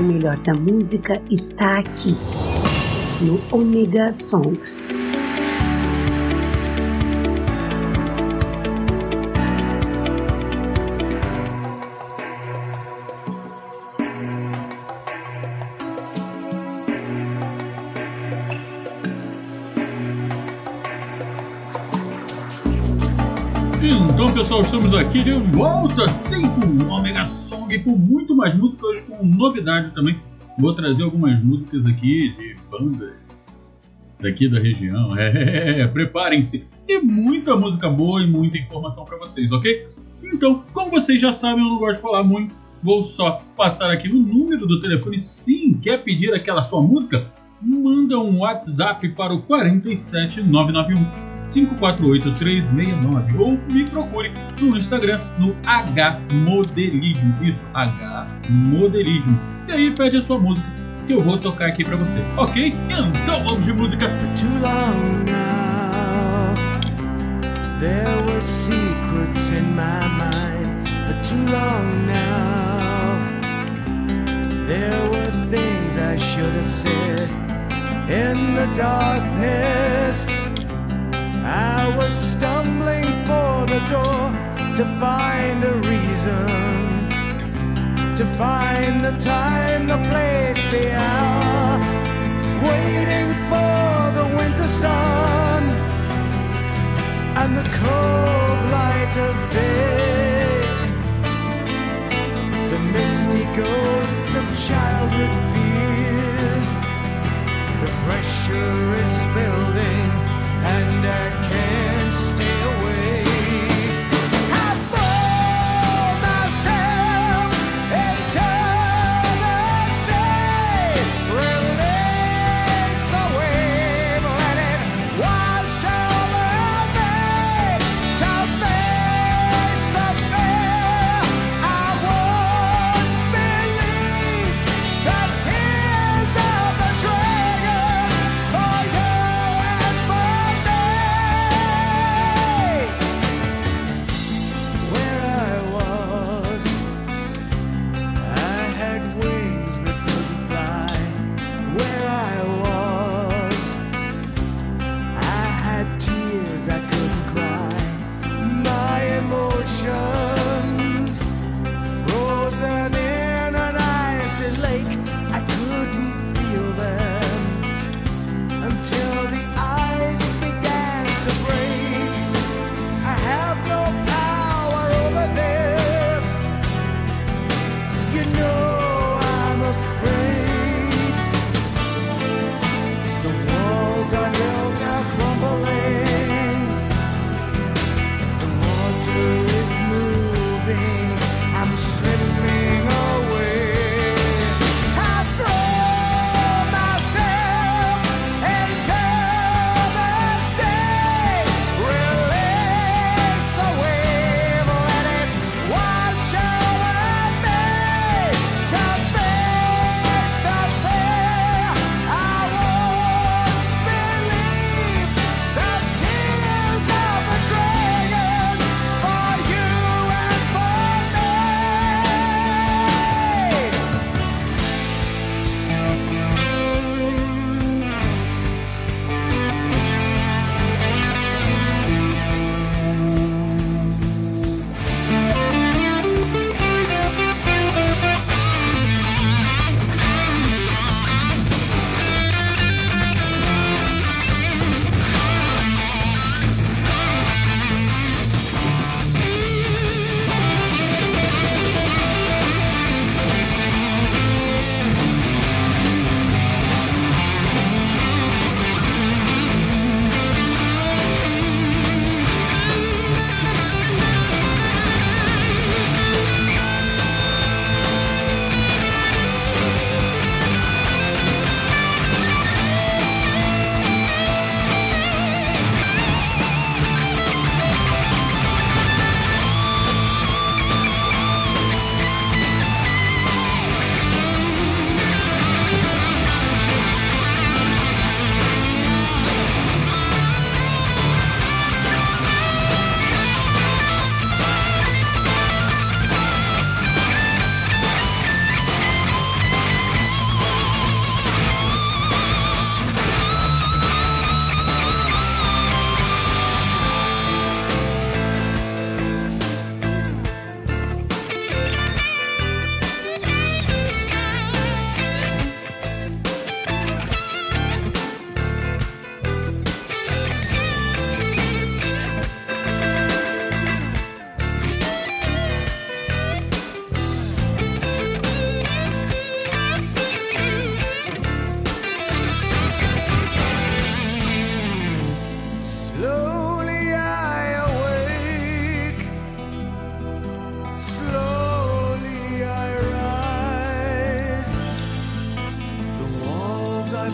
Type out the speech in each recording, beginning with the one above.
O melhor da música está aqui, no Omega Songs. Pessoal, estamos aqui de volta, sim, com o Omega Song, com muito mais música, hoje com novidade também. Vou trazer algumas músicas aqui de bandas daqui da região. É, preparem-se. E muita música boa e muita informação para vocês, ok? Então, como vocês já sabem, eu não gosto de falar muito. Vou só passar aqui o número do telefone. Sim, quer pedir aquela sua música? Manda um WhatsApp para o 47991 548-369 ou me procure no Instagram no H Modelismo. Isso, H Modelismo. E aí pede a sua música que eu vou tocar aqui pra você, ok? Então vamos de música. For too long now, there were secrets in my mind. For too long now, there were things I should have said in the darkness. I was stumbling for the door to find a reason, to find the time, the place, the hour, waiting for the winter sun and the cold light of day. The misty ghosts of childhood fears, the pressure is building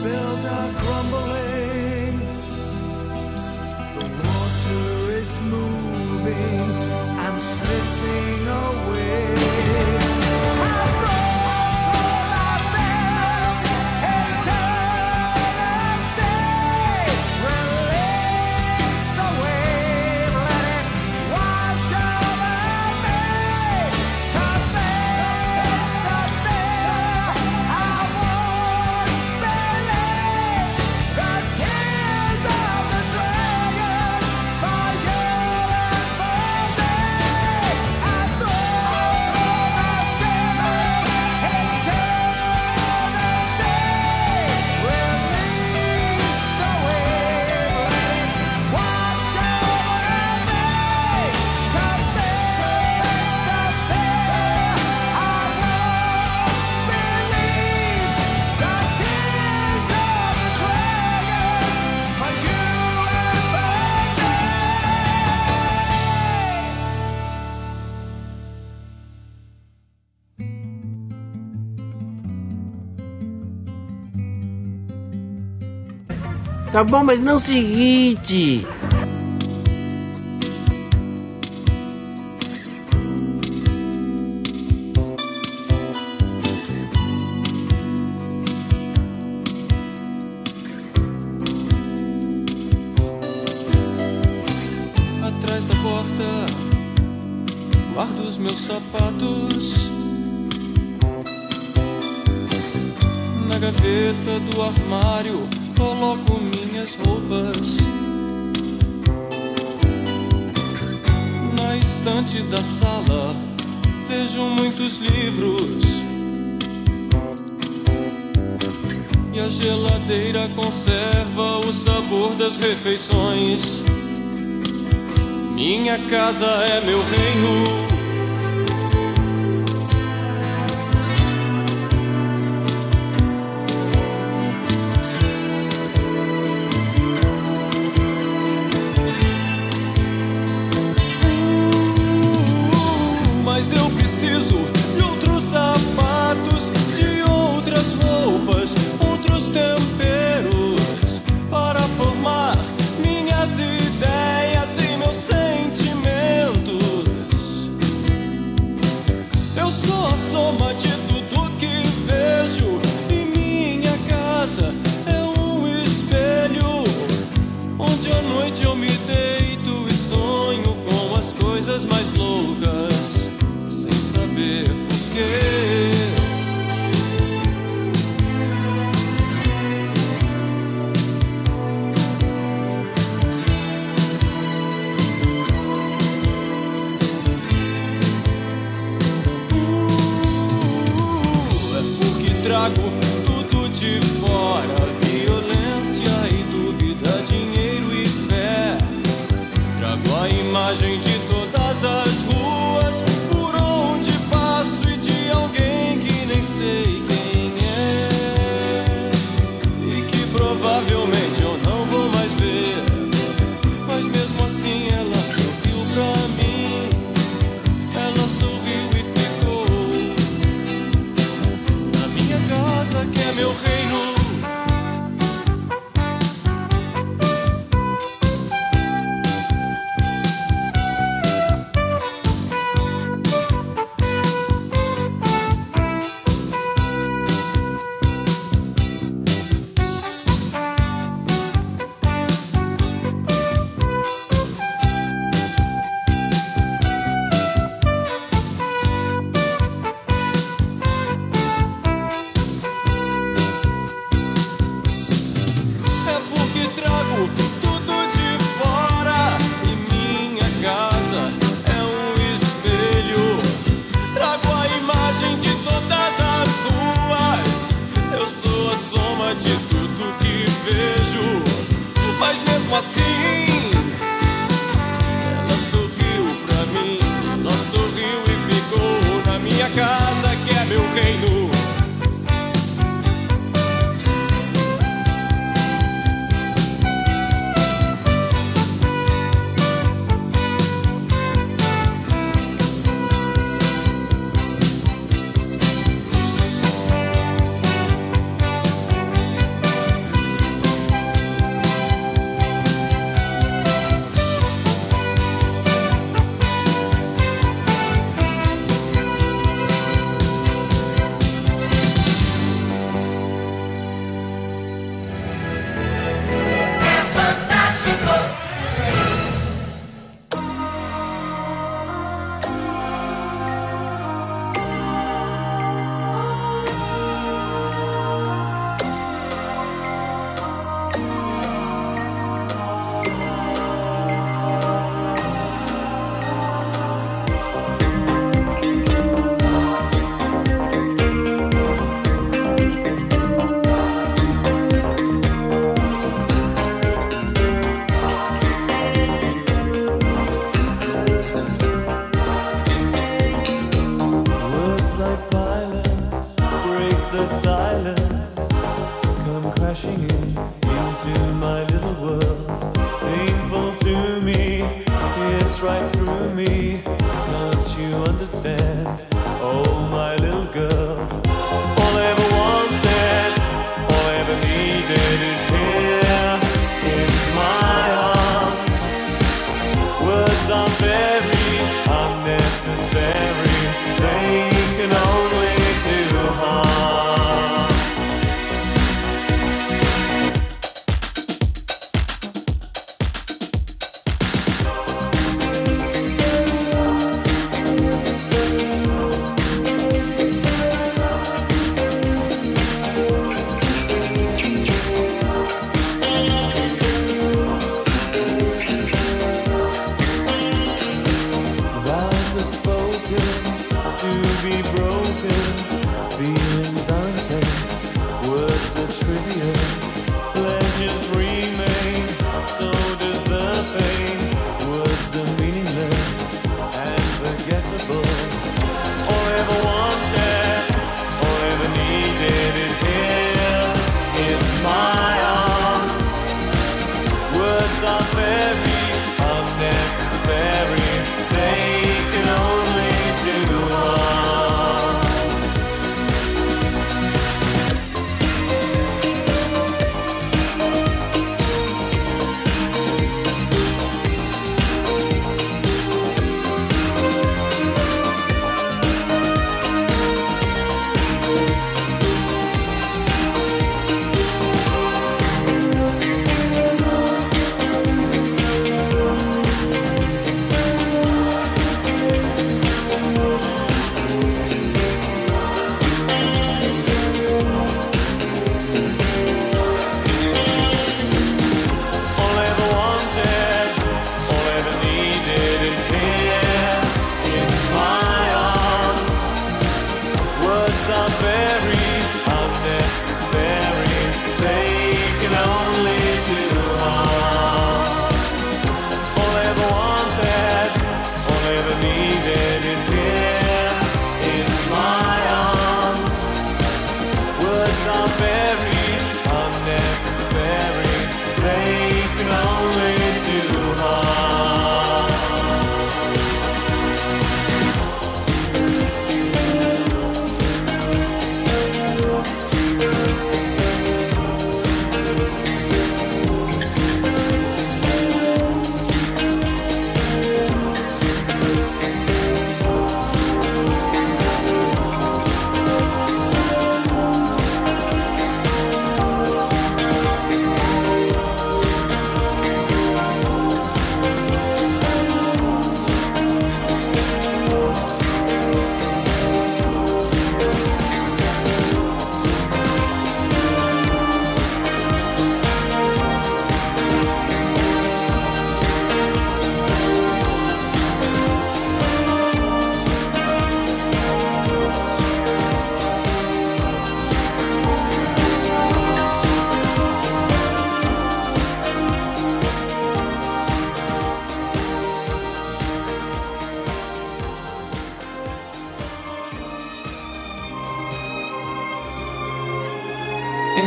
built are crumbling. The water is moving. tá bom? Mas não o seguinte. muitos livros e a geladeira conserva o sabor das refeições. Minha casa é meu reino.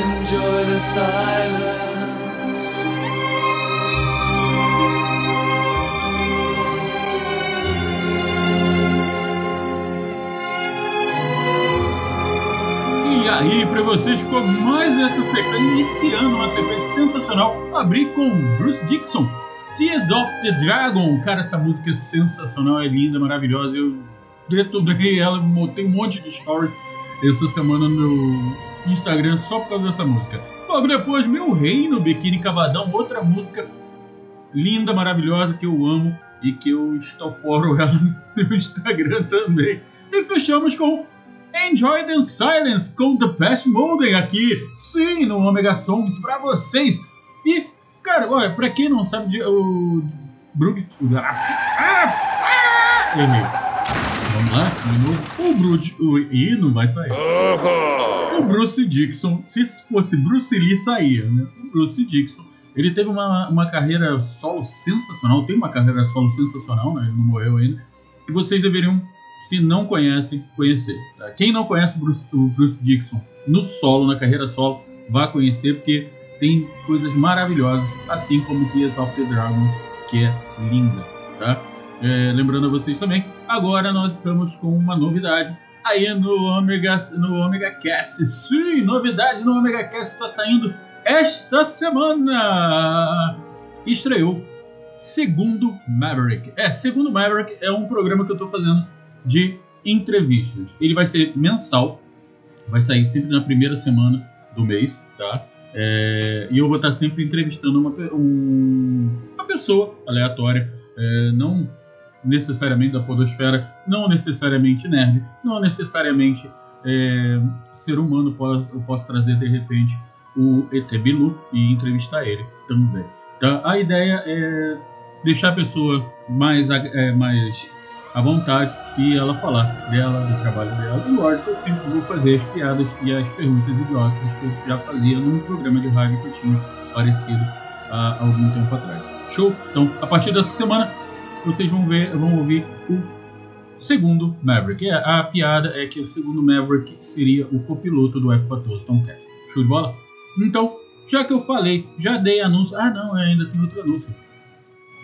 Enjoy the silence. E aí, pra vocês, ficou mais essa sequência, iniciando uma sequência sensacional. Abri com Bruce Dixon, Tears of the Dragon. Cara, essa música é sensacional, é linda, maravilhosa. Eu detonei ela, montei um monte de stories essa semana no Instagram só por causa dessa música. Logo depois, Meu Reino, Biquíni Cavadão, outra música linda, maravilhosa, que eu amo e que eu estoporo ela no Instagram também. E fechamos com Enjoy the Silence com The Past Mode aqui, sim, no Omega Songs pra vocês. E, cara, olha, pra quem não sabe, de- o. Brug. Ah, ah, errei. Vamos lá, de novo. O Bruce. O... Ih, não vai sair. O Bruce Dixon, se fosse Bruce Lee, saía, né? O Bruce Dixon. Ele teve uma, uma carreira solo sensacional, tem uma carreira solo sensacional, né? Ele não morreu ainda. E vocês deveriam se não conhecem, conhecer. tá? Quem não conhece o Bruce, o Bruce Dixon no solo, na carreira solo, vá conhecer, porque tem coisas maravilhosas, assim como Tears of the Dragons, que é linda. Tá? É, lembrando a vocês também, agora nós estamos com uma novidade aí no Omega, no Omega Cast. Sim, novidade no Omega Cast está saindo esta semana. Estreou Segundo Maverick. É, Segundo Maverick é um programa que eu estou fazendo de entrevistas. Ele vai ser mensal, vai sair sempre na primeira semana do mês, tá? É, e eu vou estar sempre entrevistando uma, um, uma pessoa aleatória, é, não necessariamente da podosfera, não necessariamente nerd, não necessariamente é, ser humano. Eu posso trazer de repente o ET Bilu e entrevistar ele também. Tá? A ideia é deixar a pessoa mais, é, mais à vontade e ela falar dela, do trabalho dela. E lógico, eu sempre vou fazer as piadas e as perguntas idiotas que eu já fazia num programa de rádio que eu tinha aparecido há algum tempo atrás. Show? Então, a partir dessa semana, vocês vão ver, vão ouvir o segundo Maverick. É, a piada é que o segundo Maverick seria o copiloto do F-14 Tomcat. Show de bola? Então, já que eu falei, já dei anúncio. Ah, não, ainda tem outro anúncio.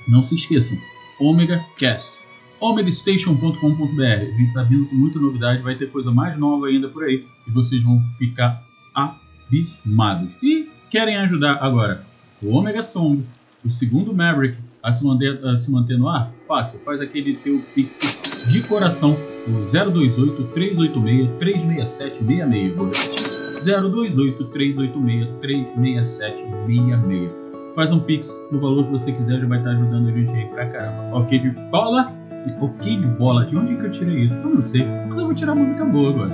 Não se esqueçam, Omega Cast omegastation.com.br. A gente está vindo com muita novidade, vai ter coisa mais nova ainda por aí e vocês vão ficar abismados. E querem ajudar agora o Omega Song, o segundo Maverick, a se manter, a se manter no ar? Fácil, faz aquele teu pix de coração no 028 386 367 66. Vou repetir. 028 386 367 66. Faz um pix no valor que você quiser, já vai estar ajudando a gente aí pra caramba. Ok de bola? Ok de bola? De onde que eu tirei isso? Eu não sei, mas eu vou tirar música boa agora.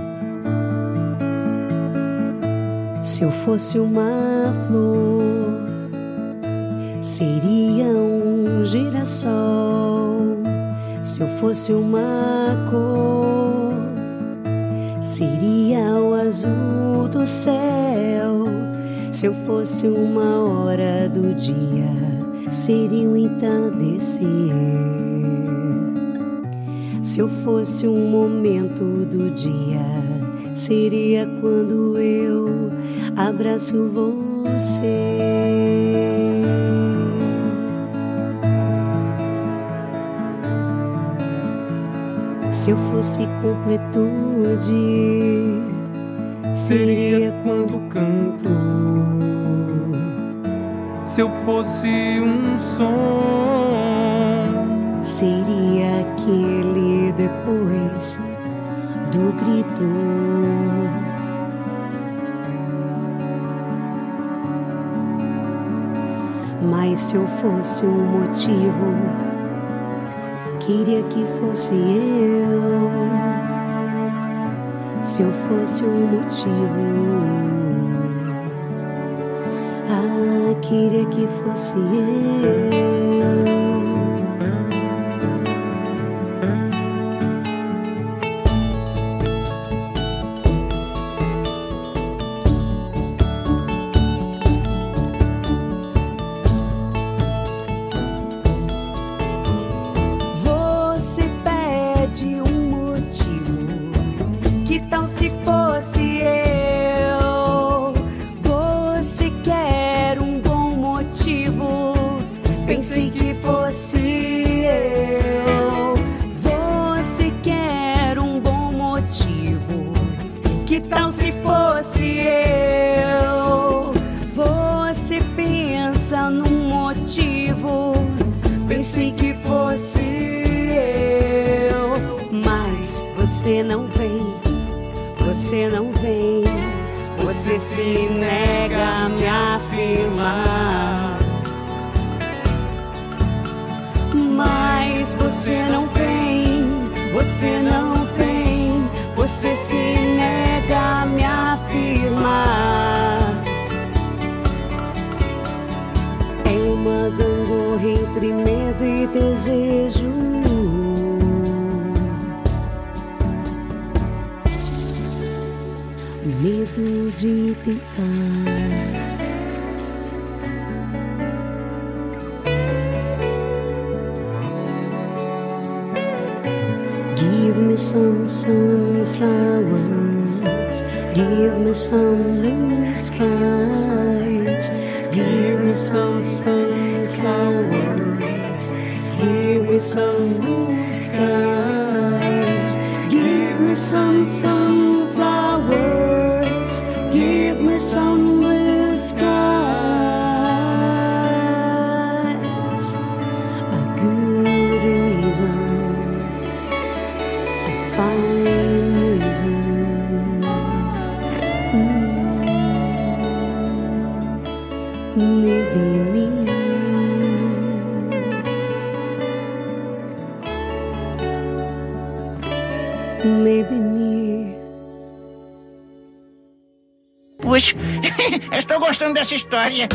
Se eu fosse uma flor, seria um girassol. Se eu fosse uma cor, seria o azul do céu. Se eu fosse uma hora do dia, seria um entardecer. Se eu fosse um momento do dia, seria quando eu abraço você. Se eu fosse completude, seria quando canto. Se eu fosse um som, seria aquele depois do grito. Mas se eu fosse um motivo, queria que fosse eu. Se eu fosse um motivo, ah, queria que fosse eu. Give me some sunflowers. Give me some blue skies. Give me some sunflowers. Give me some blue skies. Dessa história.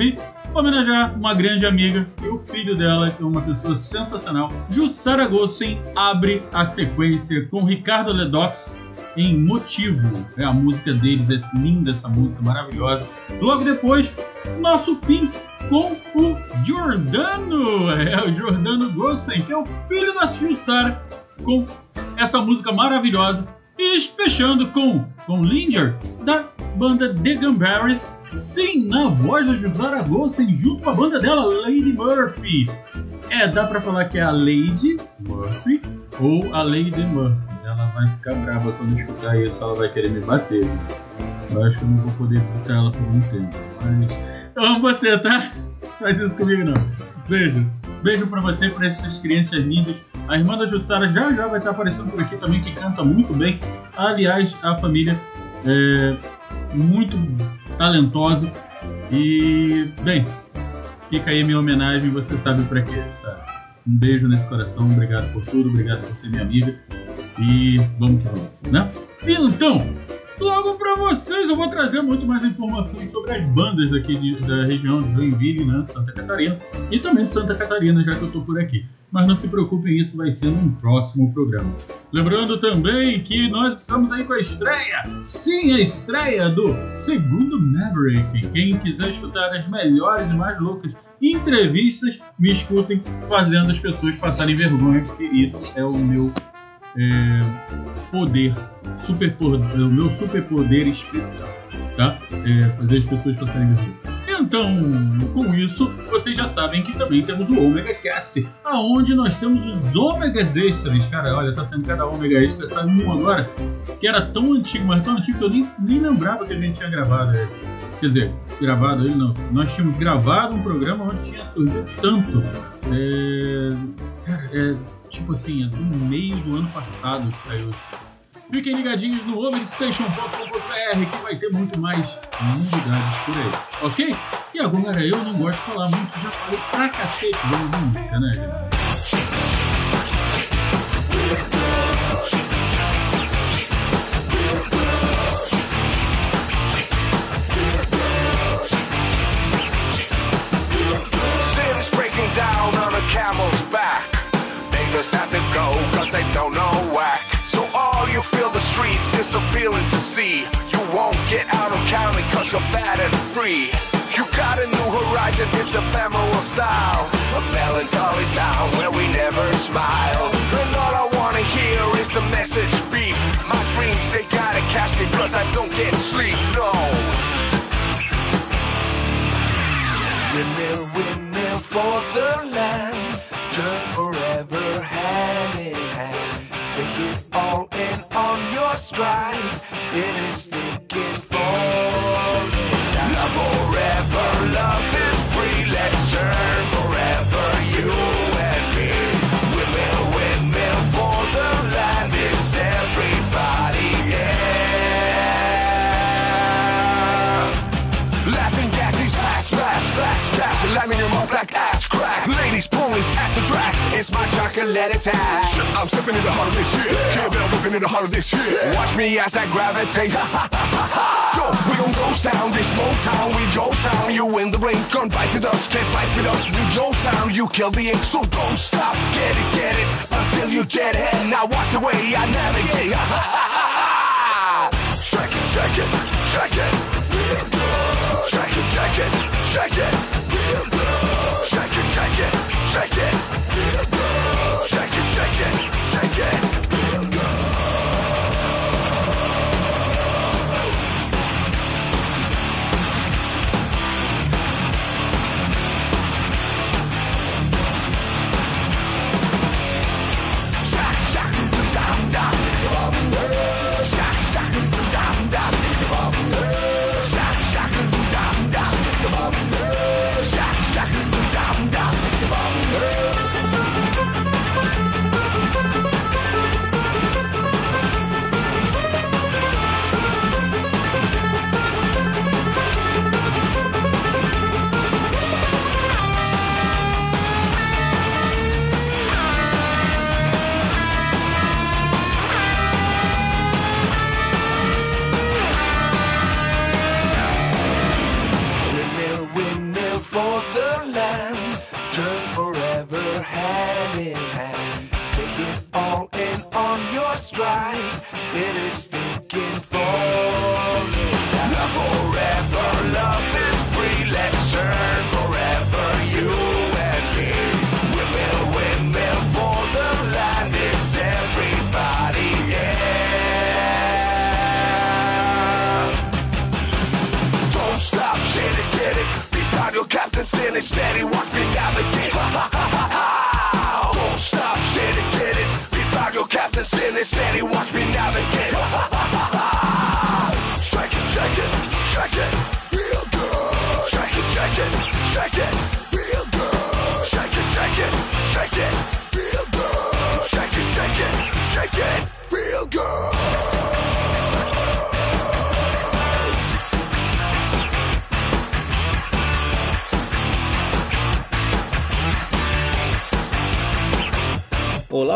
Resolvi homenagear uma grande amiga e o filho dela, que é uma pessoa sensacional. Jussara Gossen abre a sequência com Ricardo Ledox em Motivo. É a música deles, é linda essa música, maravilhosa. Logo depois, nosso fim com o Giordano, é o Giordano Gossen, que é o filho da Jussara, com essa música maravilhosa. E fechando com, com Linger, da banda The Gumberries, sim, na voz da Jussara Gossen, junto com a banda dela, Lady Murphy. É, dá pra falar que é a Lady Murphy ou a Lady Murphy. Ela vai ficar brava quando escutar isso, ela vai querer me bater. Eu acho que eu não vou poder visitar ela por um tempo. Mas eu amo você, tá? Faz isso comigo não. Beijo. Beijo pra você, pra essas crianças lindas. A irmã da Jussara já já vai estar aparecendo por aqui também, que canta muito bem. Aliás, a família é muito talentosa. E, bem, fica aí minha homenagem, você sabe pra quê, sabe? Um beijo nesse coração, obrigado por tudo, obrigado por ser minha amiga. E vamos que vamos, né? Então, logo pra vocês eu vou trazer muito mais informações sobre as bandas aqui de- da região de Joinville, né? Santa Catarina. E também de Santa Catarina, já que eu tô por aqui. Mas não se preocupem, isso vai ser num próximo programa. Lembrando também que nós estamos aí com a estreia, sim, a estreia do segundo Maverick. Quem quiser escutar as melhores e mais loucas entrevistas, me escutem fazendo as pessoas passarem vergonha, porque isso é o meu é, poder, super poder, o meu superpoder especial, tá? É, fazer as pessoas passarem vergonha. Então, com isso, vocês já sabem que também temos o Omega Cast, aonde nós temos os ômegas extras. Cara, olha, tá sendo cada ômega extra, sabe um agora que era tão antigo, mas tão antigo que eu nem, nem lembrava que a gente tinha gravado. Quer dizer, gravado ele não. Nós tínhamos gravado um programa onde tinha surgido tanto. É, cara, é tipo assim, é no meio do ano passado que saiu. Fiquem ligadinhos no omegstation.com.br que vai ter muito mais novidades por aí, ok? E agora eu não gosto de falar muito, já falei pra cacete, vamos música, né, gente? See. You won't get out of county cause you're bad and free. You got a new horizon, it's a ephemeral style. A melancholy town where we never smile. And all I wanna hear is the message beep. My dreams, they gotta catch me cause I don't get sleep, no. Windmill, windmill for the land. Turn forever hand in hand. Take it all in on your stride. It is thinking for love forever. Love is free. Let's turn forever. You and me. Windmill, windmill for the land. Is everybody, yeah. Laughing gas, these flash, flash, flash, flash. Lime in your mouth like ass crack. Ladies, ponies. It's my chocolate attack. I'm stepping in the heart of this shit. Can't whipping in the heart of this shit. Watch me as I gravitate. Yo, we gon' ghost town, this small town. We Joe sound. You in the ring, gun bite the dust. Can't fight with us. We Joe sound. You kill the ink, so don't stop. Get it, get it until you get it. Now watch the way I navigate. Shake it, shake it, shake it. Real good. Shake it, shake it, shake it. Real good. Shake it, shake it, shake it. Yeah.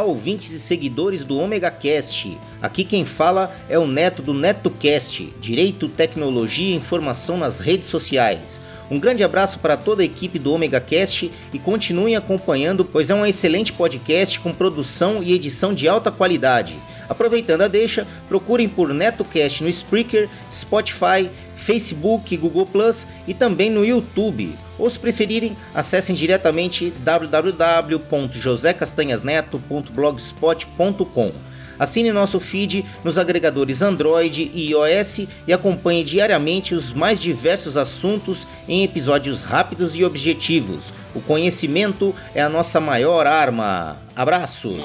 ouvintes e seguidores do Omega Cast. Aqui quem fala é o Neto do NetoCast, Direito, Tecnologia e Informação nas redes sociais. Um grande abraço para toda a equipe do Omega Cast e continuem acompanhando, pois é um excelente podcast com produção e edição de alta qualidade. Aproveitando a deixa, procurem por NetoCast no Spreaker, Spotify Facebook, Google Plus e também no YouTube. Ou se preferirem, acessem diretamente www.josecastanhasneto.blogspot.com. Assine nosso feed nos agregadores Android e iOS e acompanhe diariamente os mais diversos assuntos em episódios rápidos e objetivos. O conhecimento é a nossa maior arma. Abraços!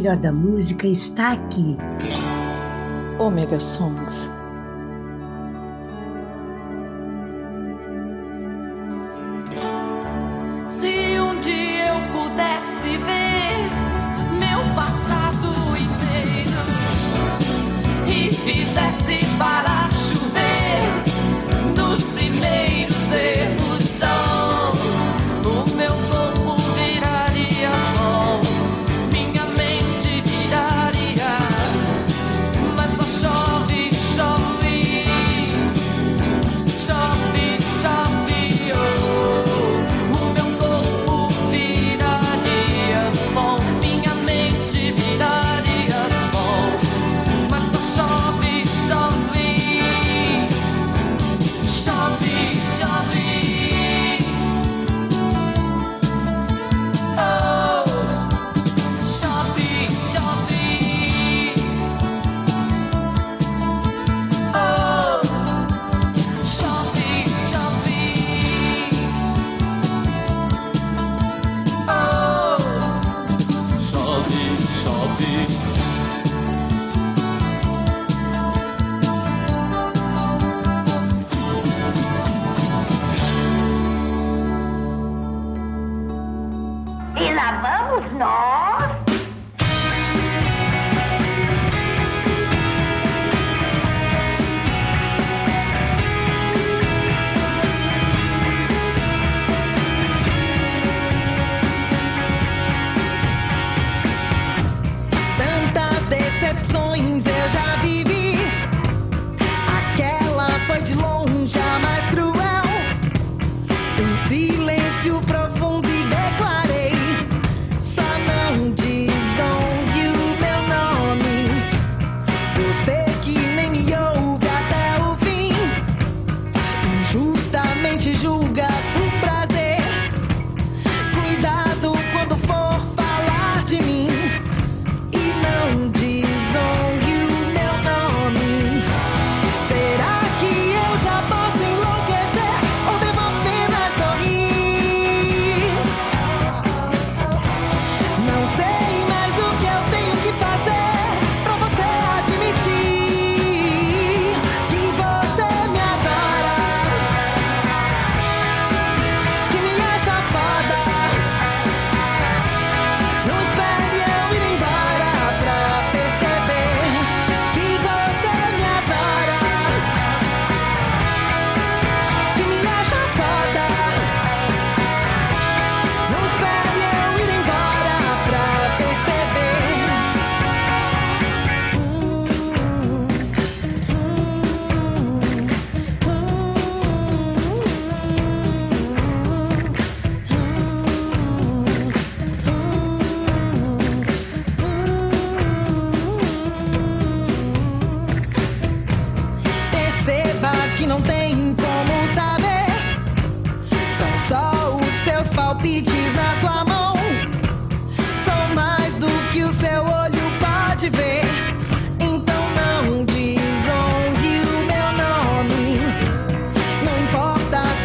melhor da música está aqui. Omega Songs.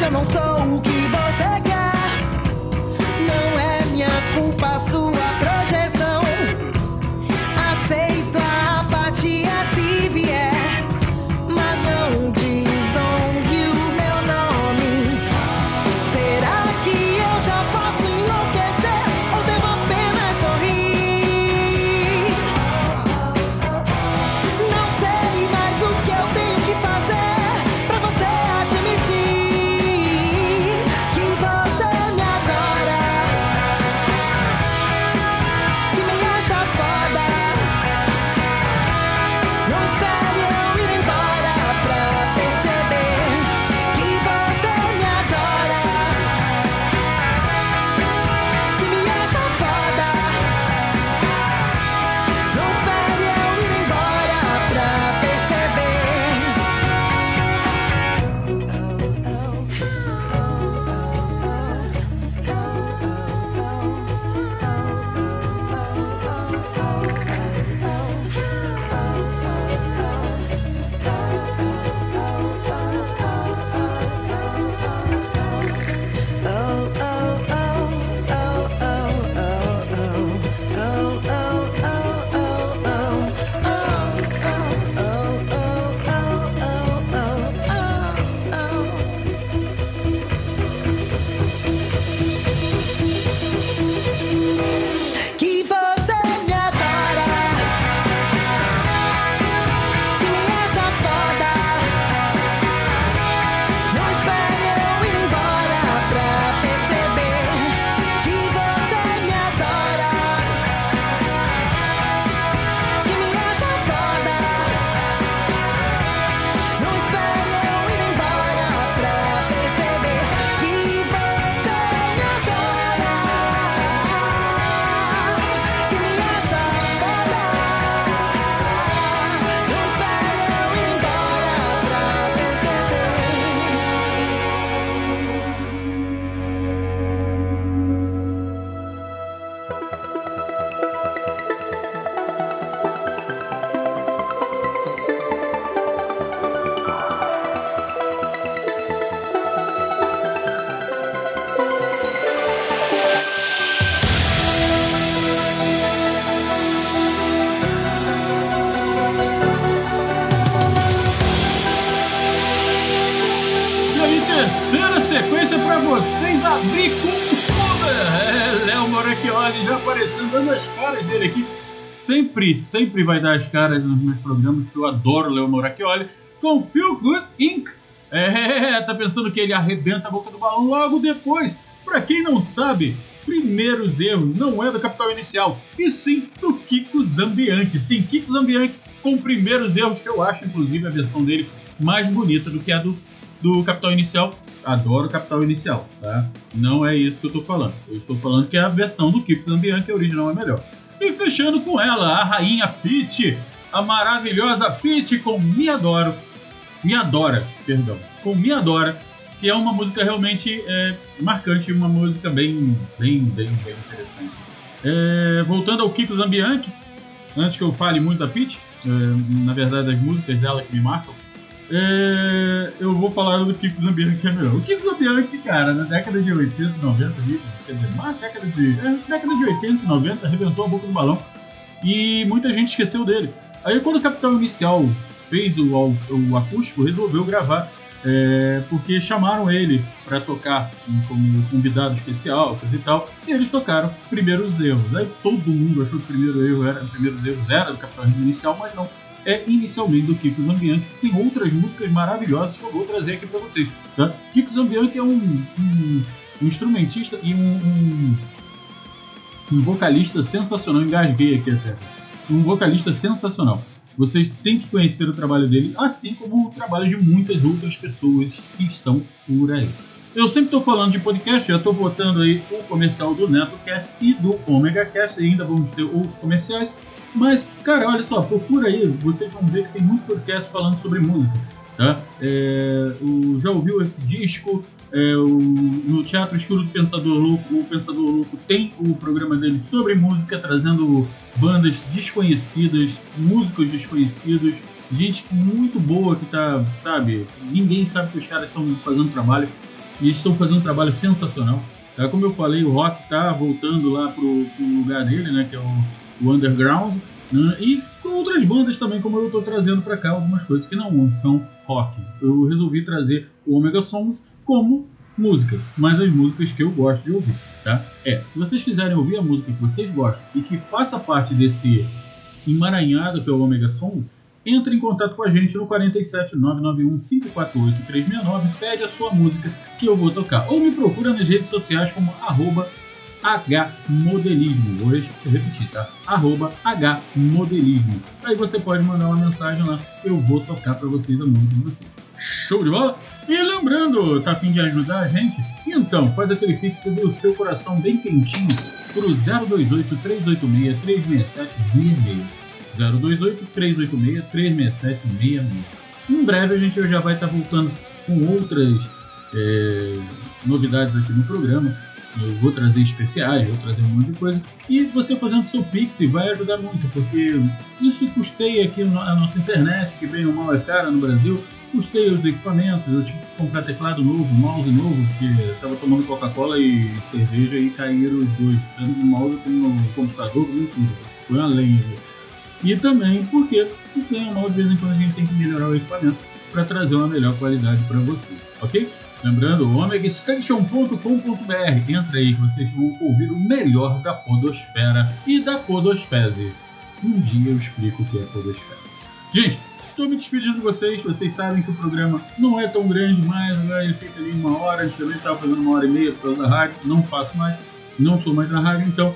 Eu não sou o que você quer. Não é minha culpa, sua Sempre, sempre vai dar as caras nos meus programas, que eu adoro Léo Moracchioli. Com Feel Good Inc. É, tá pensando que ele arrebenta a boca do balão logo depois. Pra quem não sabe, primeiros erros não é do Capital Inicial, e sim do Kiko Zambianchi. Sim, Kiko Zambianchi com primeiros erros, que eu acho, inclusive, a versão dele mais bonita do que a do do Capital Inicial. Adoro Capital Inicial, tá? Não é isso que eu tô falando. Eu estou falando que a versão do Kiko Zambianchi, original é melhor. E fechando com ela, a rainha Peach, a maravilhosa Peach com Me Adoro. Me Adora, perdão. Com Me Adora, que é uma música realmente é, marcante, uma música bem, bem, bem, bem interessante. É, voltando ao Kiko Zambianchi, antes que eu fale muito da Peach, é, na verdade as músicas dela que me marcam, é, eu vou falar do Kiko Zambianchi que é melhor. O Kiko Zambianchi, cara, na década de 80, 90, ali, quer dizer, mais década de, é, década de 80, 90, arrebentou a boca do balão e muita gente esqueceu dele. Aí quando o Capital Inicial fez o, o, o acústico, resolveu gravar, é, porque chamaram ele para tocar como convidado especial, coisa e tal, e eles tocaram Primeiros Erros. Aí todo mundo achou que o primeiro erro era, Primeiros Erros era do Capital Inicial, mas não é inicialmente do Kiko Zambianchi. Tem outras músicas maravilhosas que eu vou trazer aqui para vocês. Tá? Kiko Zambianchi é um, um, um instrumentista e um, um, vocalista sensacional. Engasguei aqui até. Um vocalista sensacional. Vocês têm que conhecer o trabalho dele, assim como o trabalho de muitas outras pessoas que estão por aí. Eu sempre estou falando de podcast, já estou botando aí o comercial do NetoCast e do OmegaCast, ainda vamos ter outros comerciais. Mas, cara, olha só, procura aí, vocês vão ver que tem muito podcast falando sobre música. Tá? É, o- já ouviu esse disco? É, o- no Teatro Escuro do Pensador Louco, o Pensador Louco tem o programa dele sobre música, trazendo bandas desconhecidas, músicos desconhecidos, gente muito boa que tá, sabe? Ninguém sabe que os caras estão fazendo trabalho e estão fazendo um trabalho sensacional. Tá? Como eu falei, o rock tá voltando lá pro, pro lugar dele, né? Que é o, o underground. né, E outras bandas também, como eu estou trazendo para cá algumas coisas que não são rock. Eu resolvi trazer o Omega Songs como músicas, mas as músicas que eu gosto de ouvir, tá? É, se vocês quiserem ouvir a música que vocês gostam e que faça parte desse emaranhado que é o Omega Song, entre em contato com a gente no 47 991 548 369, pede a sua música que eu vou tocar. Ou me procura nas redes sociais como arroba hmodelismo. Vou repetir, tá? Arroba hmodelismo. Aí você pode mandar uma mensagem lá, eu vou tocar para vocês a música de vocês. Show de bola? E lembrando, tá a fim de ajudar a gente? Então, faz aquele pix do seu coração bem quentinho pro 028 386 367 028 386 367 Em breve a gente já vai estar voltando com outras é, novidades aqui no programa. Eu vou trazer especiais, vou trazer um monte de coisa. E você fazendo seu Pix vai ajudar muito, porque isso custeia aqui a nossa internet, que bem ou mal é cara no Brasil. Custeia os equipamentos, eu tive que comprar teclado novo, mouse novo, porque estava tomando Coca-Cola e cerveja e caíram os dois, tanto no mouse como no computador, tudo. Foi além. E também porque, porque mal de vez em quando a gente tem que melhorar o equipamento para trazer uma melhor qualidade para vocês, ok? Lembrando, omegastation.com.br. Entra aí que vocês vão ouvir o melhor da podosfera e da podosfezes. Um dia eu explico o que é podosfezes. Gente, estou me despedindo de vocês. Vocês sabem que o programa não é tão grande mais, agora ele fica ali uma hora. Antigamente estava fazendo uma hora e meia por da rádio. Não faço mais, não sou mais na rádio, então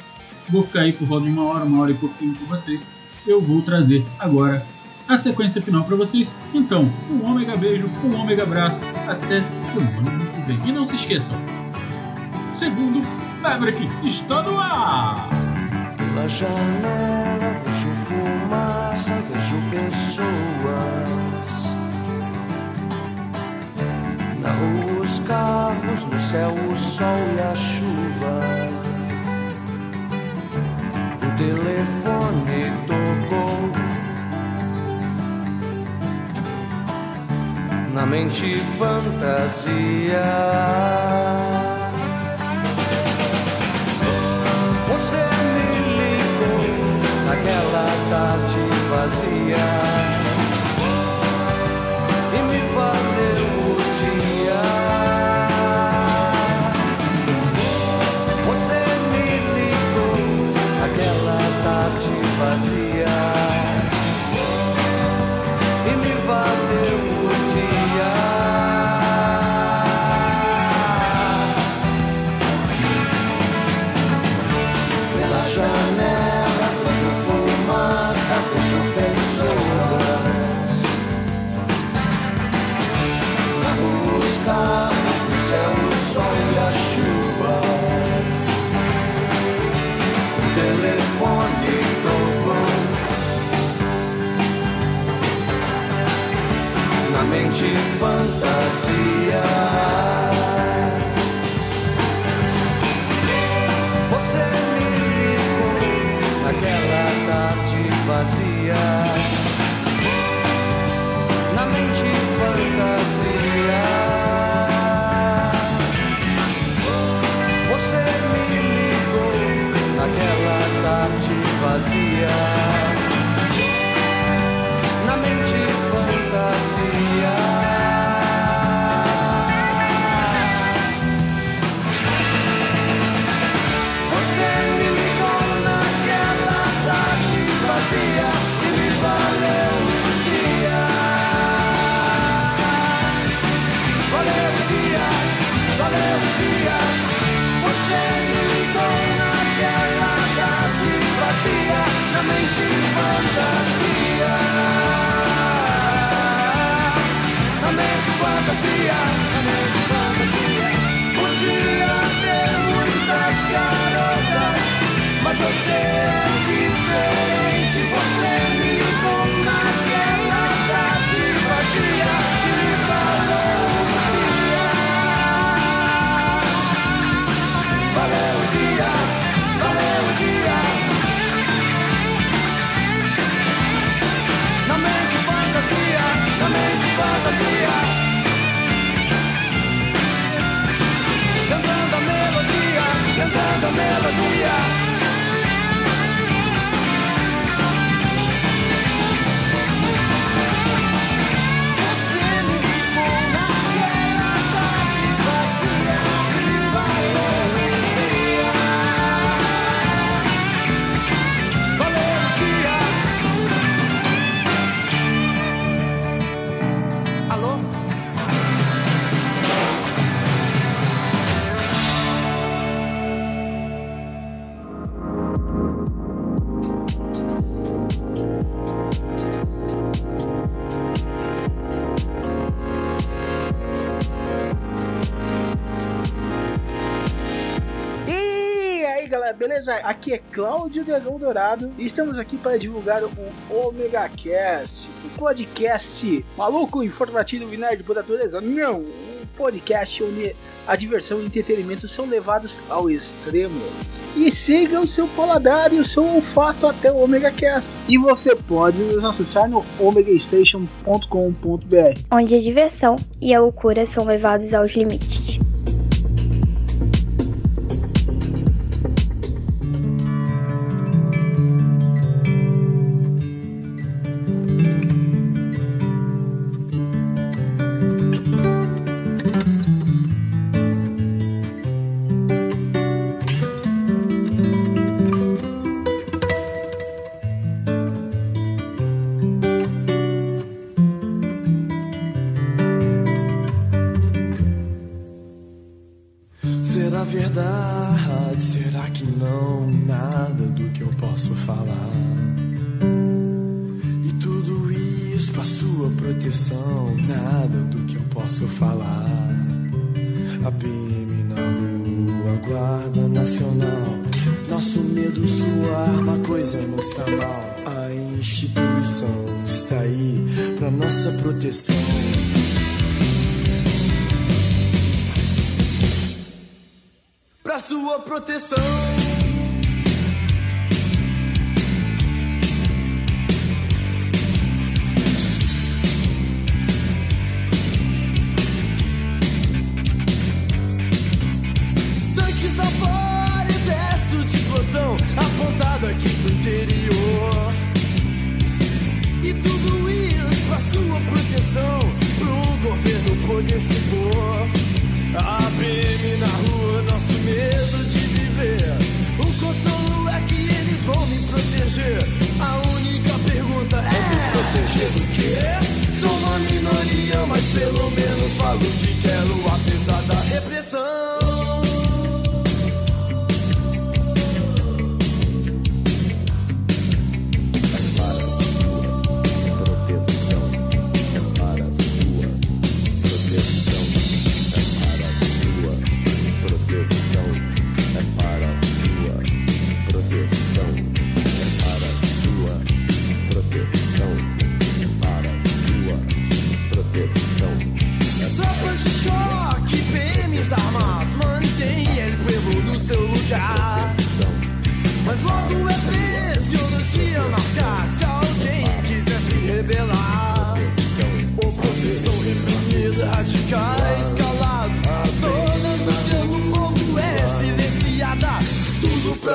vou ficar aí por volta de uma hora, uma hora e pouquinho com vocês. Eu vou trazer agora a sequência final para vocês. Então, um ômega beijo, um ômega abraço. Até semana que vem. E não se esqueçam, segundo Maverick está no ar! Pela janela vejo fumaça, vejo pessoas. Na rua os carros, no céu o sol e a chuva. O telefone tocou. Na mente fantasia. Você me ligou naquela tarde vazia Cláudio Dragão Dourado e estamos aqui para divulgar o Omega Cast, um podcast maluco, informativo e nerd por natureza. Não, um podcast onde a diversão e o entretenimento são levados ao extremo. E siga o seu paladar e o seu olfato até o Omega Cast. E você pode nos acessar no omegastation.com.br. onde a diversão e a loucura são levados aos limites. Será verdade? Será que não? Nada do que eu posso falar. E tudo isso pra sua proteção. Nada do que eu posso falar. A PM na rua, Guarda Nacional. Nosso medo, sua arma, coisa não está mal. A instituição está aí pra nossa proteção. Sua proteção.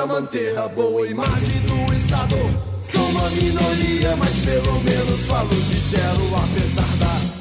Manter a boa imagem do Estado. Sou uma minoria, mas pelo menos falo o que quero, apesar da.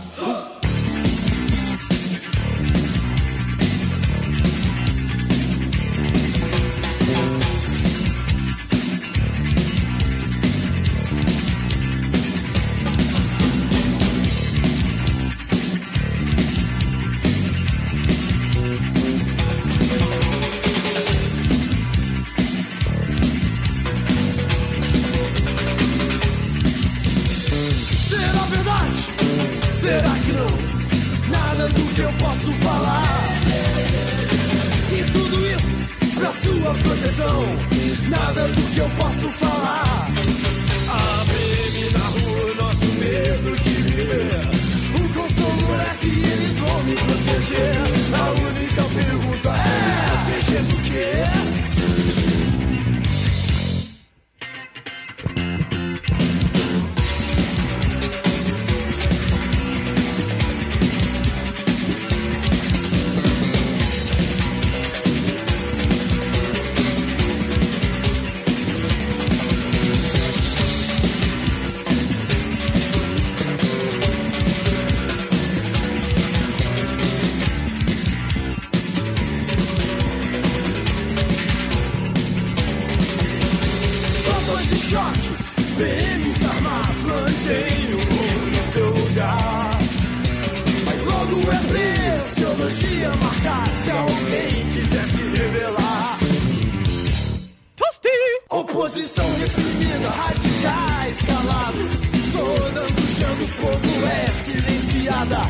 Silenciada.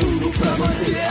Tudo pra manter